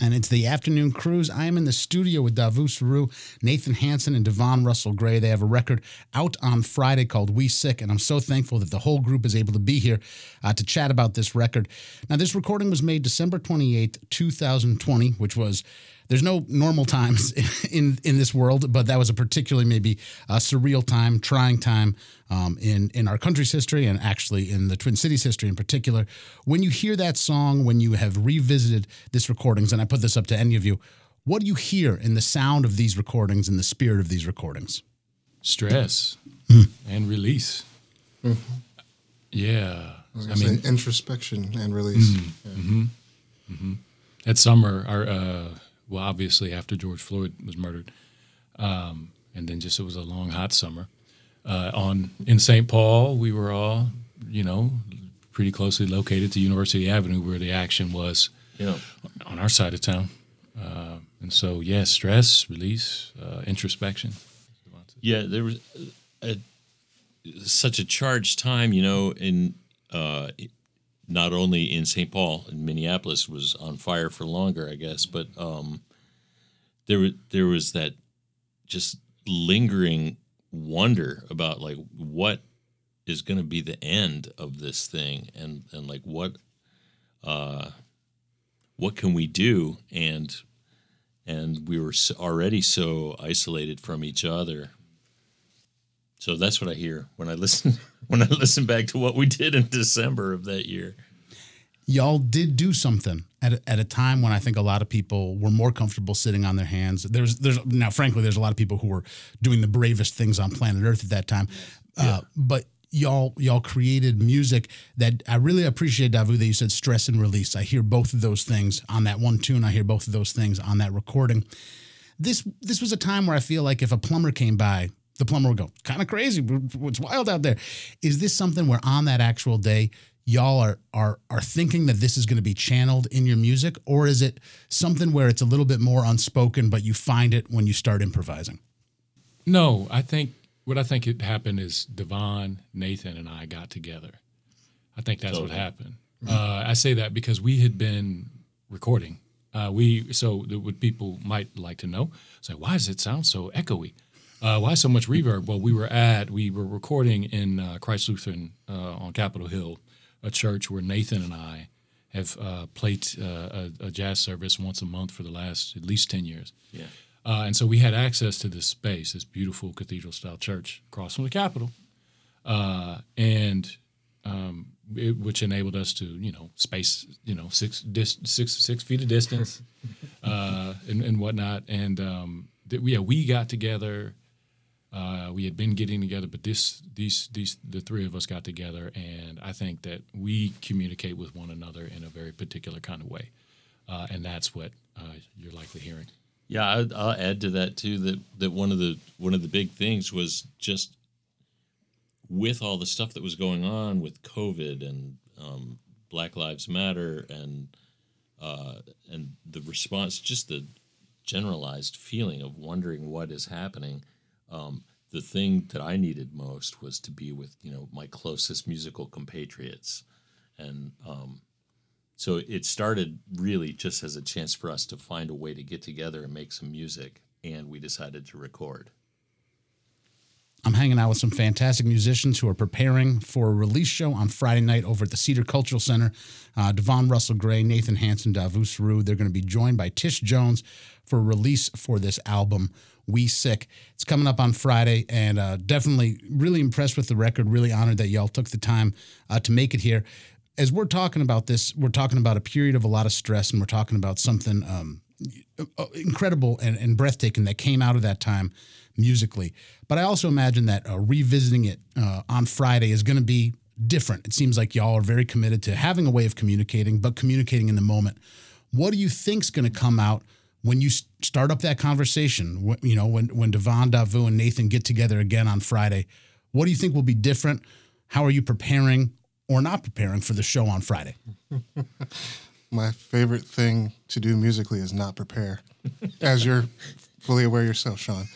and it's the afternoon cruise. I am in the studio with Davu Seru, Nathan Hanson, and Devon Russell Gray. They have a record out on Friday called We Sick, and I'm so thankful that the whole group is able to be here uh, to chat about this record. Now, this recording was made December 28, 2020, which was there's no normal times in in this world, but that was a particularly maybe a surreal time, trying time um, in in our country's history, and actually in the Twin Cities history in particular. When you hear that song, when you have revisited this recordings, and I put this up to any of you, what do you hear in the sound of these recordings, in the spirit of these recordings? Stress mm. and release. Mm-hmm. Yeah, I, I mean introspection and release. Mm, yeah. mm-hmm, mm-hmm. That summer, our uh, well, obviously after George Floyd was murdered, um, and then just it was a long hot summer. Uh, on in St. Paul, we were all, you know, pretty closely located to University Avenue, where the action was yeah. on our side of town. Uh, and so, yeah, stress, release, uh, introspection. Yeah, there was a, such a charged time, you know, in uh, not only in St. Paul and Minneapolis was on fire for longer, I guess, but um, there there was that just lingering wonder about like what is going to be the end of this thing and and like what uh what can we do and and we were already so isolated from each other so that's what I hear when I listen when I listen back to what we did in December of that year. Y'all did do something at a, at a time when I think a lot of people were more comfortable sitting on their hands. There's there's now frankly there's a lot of people who were doing the bravest things on planet Earth at that time. Yeah. Uh, but y'all y'all created music that I really appreciate Davu that you said stress and release. I hear both of those things on that one tune. I hear both of those things on that recording. This this was a time where I feel like if a plumber came by the plumber would go, kind of crazy. It's wild out there. Is this something where on that actual day, y'all are are are thinking that this is going to be channeled in your music, or is it something where it's a little bit more unspoken, but you find it when you start improvising? No, I think what I think it happened is Devon, Nathan, and I got together. I think that's totally. what happened. Uh, I say that because we had been recording. Uh, we so what people might like to know. Say, why does it sound so echoey? Uh, why so much reverb? Well, we were at we were recording in uh, Christ Lutheran uh, on Capitol Hill, a church where Nathan and I have uh, played uh, a, a, jazz service once a month for the last at least ten years. Yeah, uh, and so we had access to this space, this beautiful cathedral style church across from the Capitol, and um, it, which enabled us to you know space you know six dis- six six feet of distance and, and whatnot, and um, th- yeah, we got together uh, we had been getting together, but this, these, these, the three of us got together, and I think that we communicate with one another in a very particular kind of way, uh, and that's what uh, you're likely hearing. Yeah, I, I'll add to that too. That that one of the one of the big things was just with all the stuff that was going on with COVID and um, Black Lives Matter and uh, and the response, just the generalized feeling of wondering what is happening um, the thing that I needed most was to be with you know my closest musical compatriots, and um, so it started really just as a chance for us to find a way to get together and make some music, and we decided to record. I'm hanging out with some fantastic musicians who are preparing for a release show on Friday night over at the Cedar Cultural Center. Uh, Devon Russell Gray, Nathan Hanson, Davus Seru. They're going to be joined by Tish Jones for release for this album. We Sick. It's coming up on Friday, and uh, definitely really impressed with the record. Really honored that y'all took the time uh, to make it here. As we're talking about this, we're talking about a period of a lot of stress, and we're talking about something um, uh, incredible and, and, breathtaking that came out of that time musically. But I also imagine that uh, revisiting it uh, on Friday is going to be different. It seems like y'all are very committed to having a way of communicating, but communicating in the moment. What do you think's going to come out? when you start up that conversation, you know, when when Devon, Davu, and Nathan get together again on Friday, what do you think will be different? How are you preparing or not preparing for the show on Friday? My favorite thing to do musically is not prepare, as you're fully aware yourself, Sean.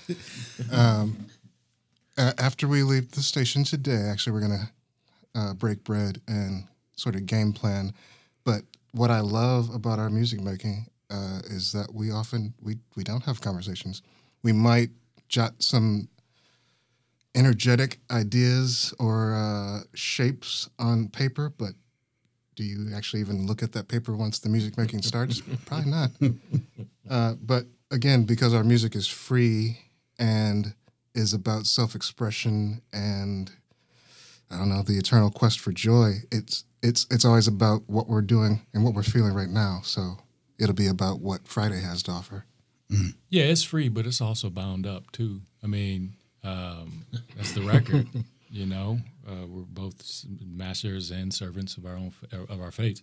Um, after we leave the station today, actually, we're gonna uh, break bread and sort of game plan. But what I love about our music making uh, is that we often we we don't have conversations. We might jot some energetic ideas or uh, shapes on paper, but do you actually even look at that paper once the music making starts? Probably not. Uh, but again, because our music is free and is about self expression and I don't know the eternal quest for joy. It's it's it's always about what we're doing and what we're feeling right now. So it'll be about what Friday has to offer. Yeah, it's free, but it's also bound up too. I mean, um, that's the record. you know, uh, we're both masters and servants of our own of our faith,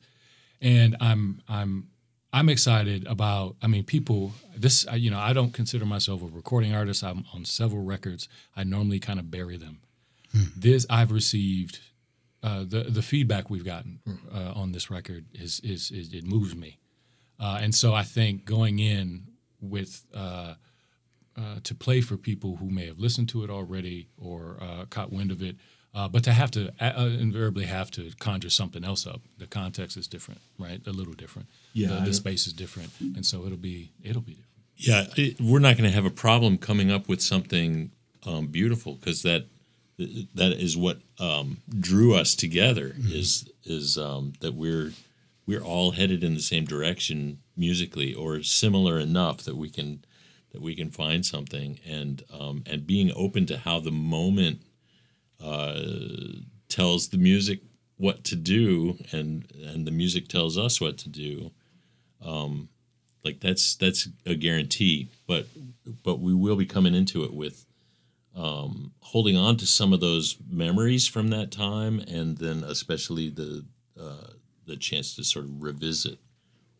and I'm I'm I'm excited about. I mean, people. This you know, I don't consider myself a recording artist. I'm on several records. I normally kind of bury them. This I've received. Uh, the the feedback we've gotten uh, on this record is, is is it moves me, uh, and so I think going in with uh, uh, to play for people who may have listened to it already or uh, caught wind of it, uh, but to have to uh, uh, invariably have to conjure something else up. The context is different, right? A little different. Yeah, the, the space is different, and so it'll be it'll be different. Yeah, it, we're not going to have a problem coming up with something um, beautiful because that that is what um, drew us together. Is is um, that we're we're all headed in the same direction musically, or similar enough that we can that we can find something, and um, and being open to how the moment uh, tells the music what to do, and and the music tells us what to do. Like that's that's a guarantee but but we will be coming into it with um, holding on to some of those memories from that time and then especially the uh, the chance to sort of revisit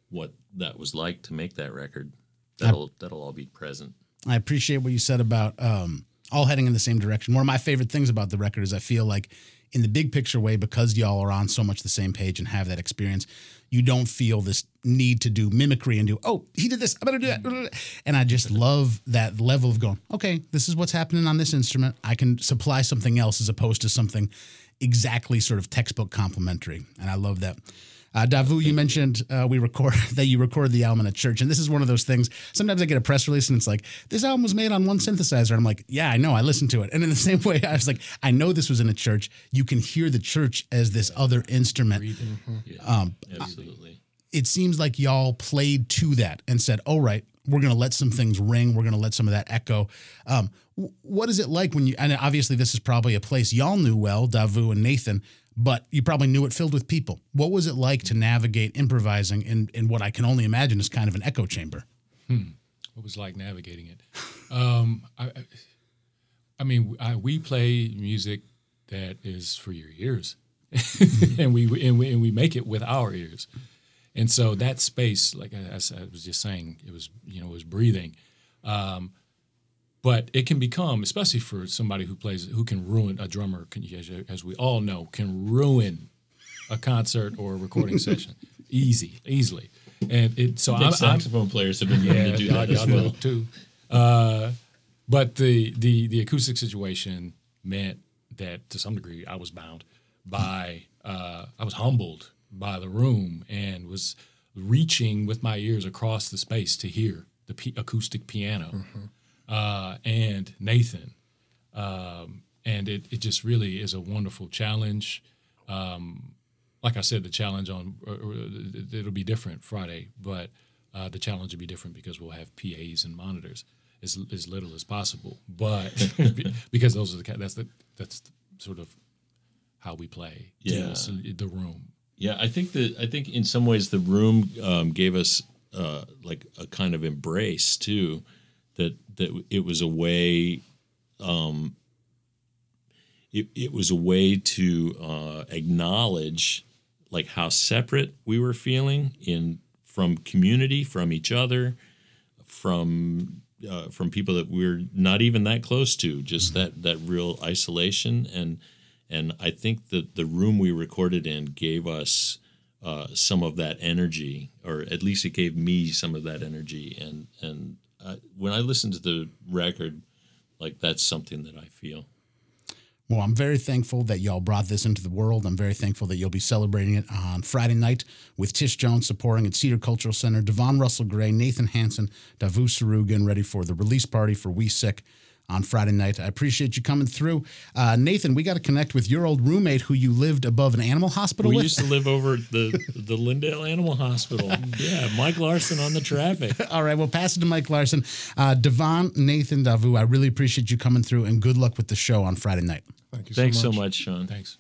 what that was like to make that record. That'll that'll all be present. I appreciate what you said about um, all heading in the same direction. One of my favorite things about the record is I feel like, in the big picture way, because y'all are on so much the same page and have that experience, you don't feel this need to do mimicry and do, oh, he did this, I better do that. And I just love that level of going, okay, this is what's happening on this instrument. I can supply something else as opposed to something exactly sort of textbook complementary. And I love that. Uh, Davu, you mentioned uh, we record that you record the album in a church, and this is one of those things. Sometimes I get a press release and it's like, "This album was made on one synthesizer," and I'm like, "Yeah, I know, I listened to it." And in the same way, I was like, "I know this was in a church. You can hear the church as this other instrument." yeah absolutely It seems like y'all played to that and said, "All right, we're going to let some things ring. We're going to let some of that echo." Um, what is it like when you? And obviously, this is probably a place y'all knew well, Davu and Nathan. But you probably knew it filled with people. What was it like to navigate improvising in, in what I can only imagine is kind of an echo chamber? What was like navigating it? Um, I, I- mean, I, we play music that is for your ears, and we and we and we make it with our ears, and so that space, like I I was just saying, it was you know it was breathing, um, but it can become, especially for somebody who plays, who can ruin a drummer, can, as, as we all know, can ruin a concert or a recording session, easy, easily, and it. So I'm, I'm saxophone players have been known to do y'all- that as y'all well too. Uh, but the the the acoustic situation meant that to some degree I was bound by uh, I was humbled by the room and was reaching with my ears across the space to hear the p- acoustic piano uh, and Nathan. Um, and it, it just really is a wonderful challenge. Um, like I said, the challenge on it'll be different Friday, but uh, the challenge will be different because we'll have PAs and monitors as, as little as possible. But because those are the that's the that's sort of how we play. Yeah. the room. Yeah, I think that I think in some ways the room um, gave us uh, like a kind of embrace too. That that it was a way. Um, it, it was a way to uh, acknowledge like how separate we were feeling in from community, from each other, from uh, from people that we're not even that close to. Just that that real isolation and and I think that the room we recorded in gave us uh, some of that energy, or at least it gave me some of that energy. And and when I listen to the record, like that's something that I feel. Well, I'm very thankful that y'all brought this into the world. I'm very thankful that you'll be celebrating it on Friday night with Tish Jones supporting at Cedar Cultural Center, Devon Russell Gray, Nathan Hanson, Davu Seru getting ready for the release party for We Sick on Friday night. I appreciate you coming through. Uh, Nathan, we got to connect with your old roommate who you lived above an animal hospital We with. used to live over the the Lyndale Animal Hospital. Yeah, Mike Larson on the traffic. All right, well, pass it to Mike Larson. Uh, Devon, Nathan, Davu, I really appreciate you coming through and good luck with the show on Friday night. Thank you Thanks so so much. much, Sean. Thanks.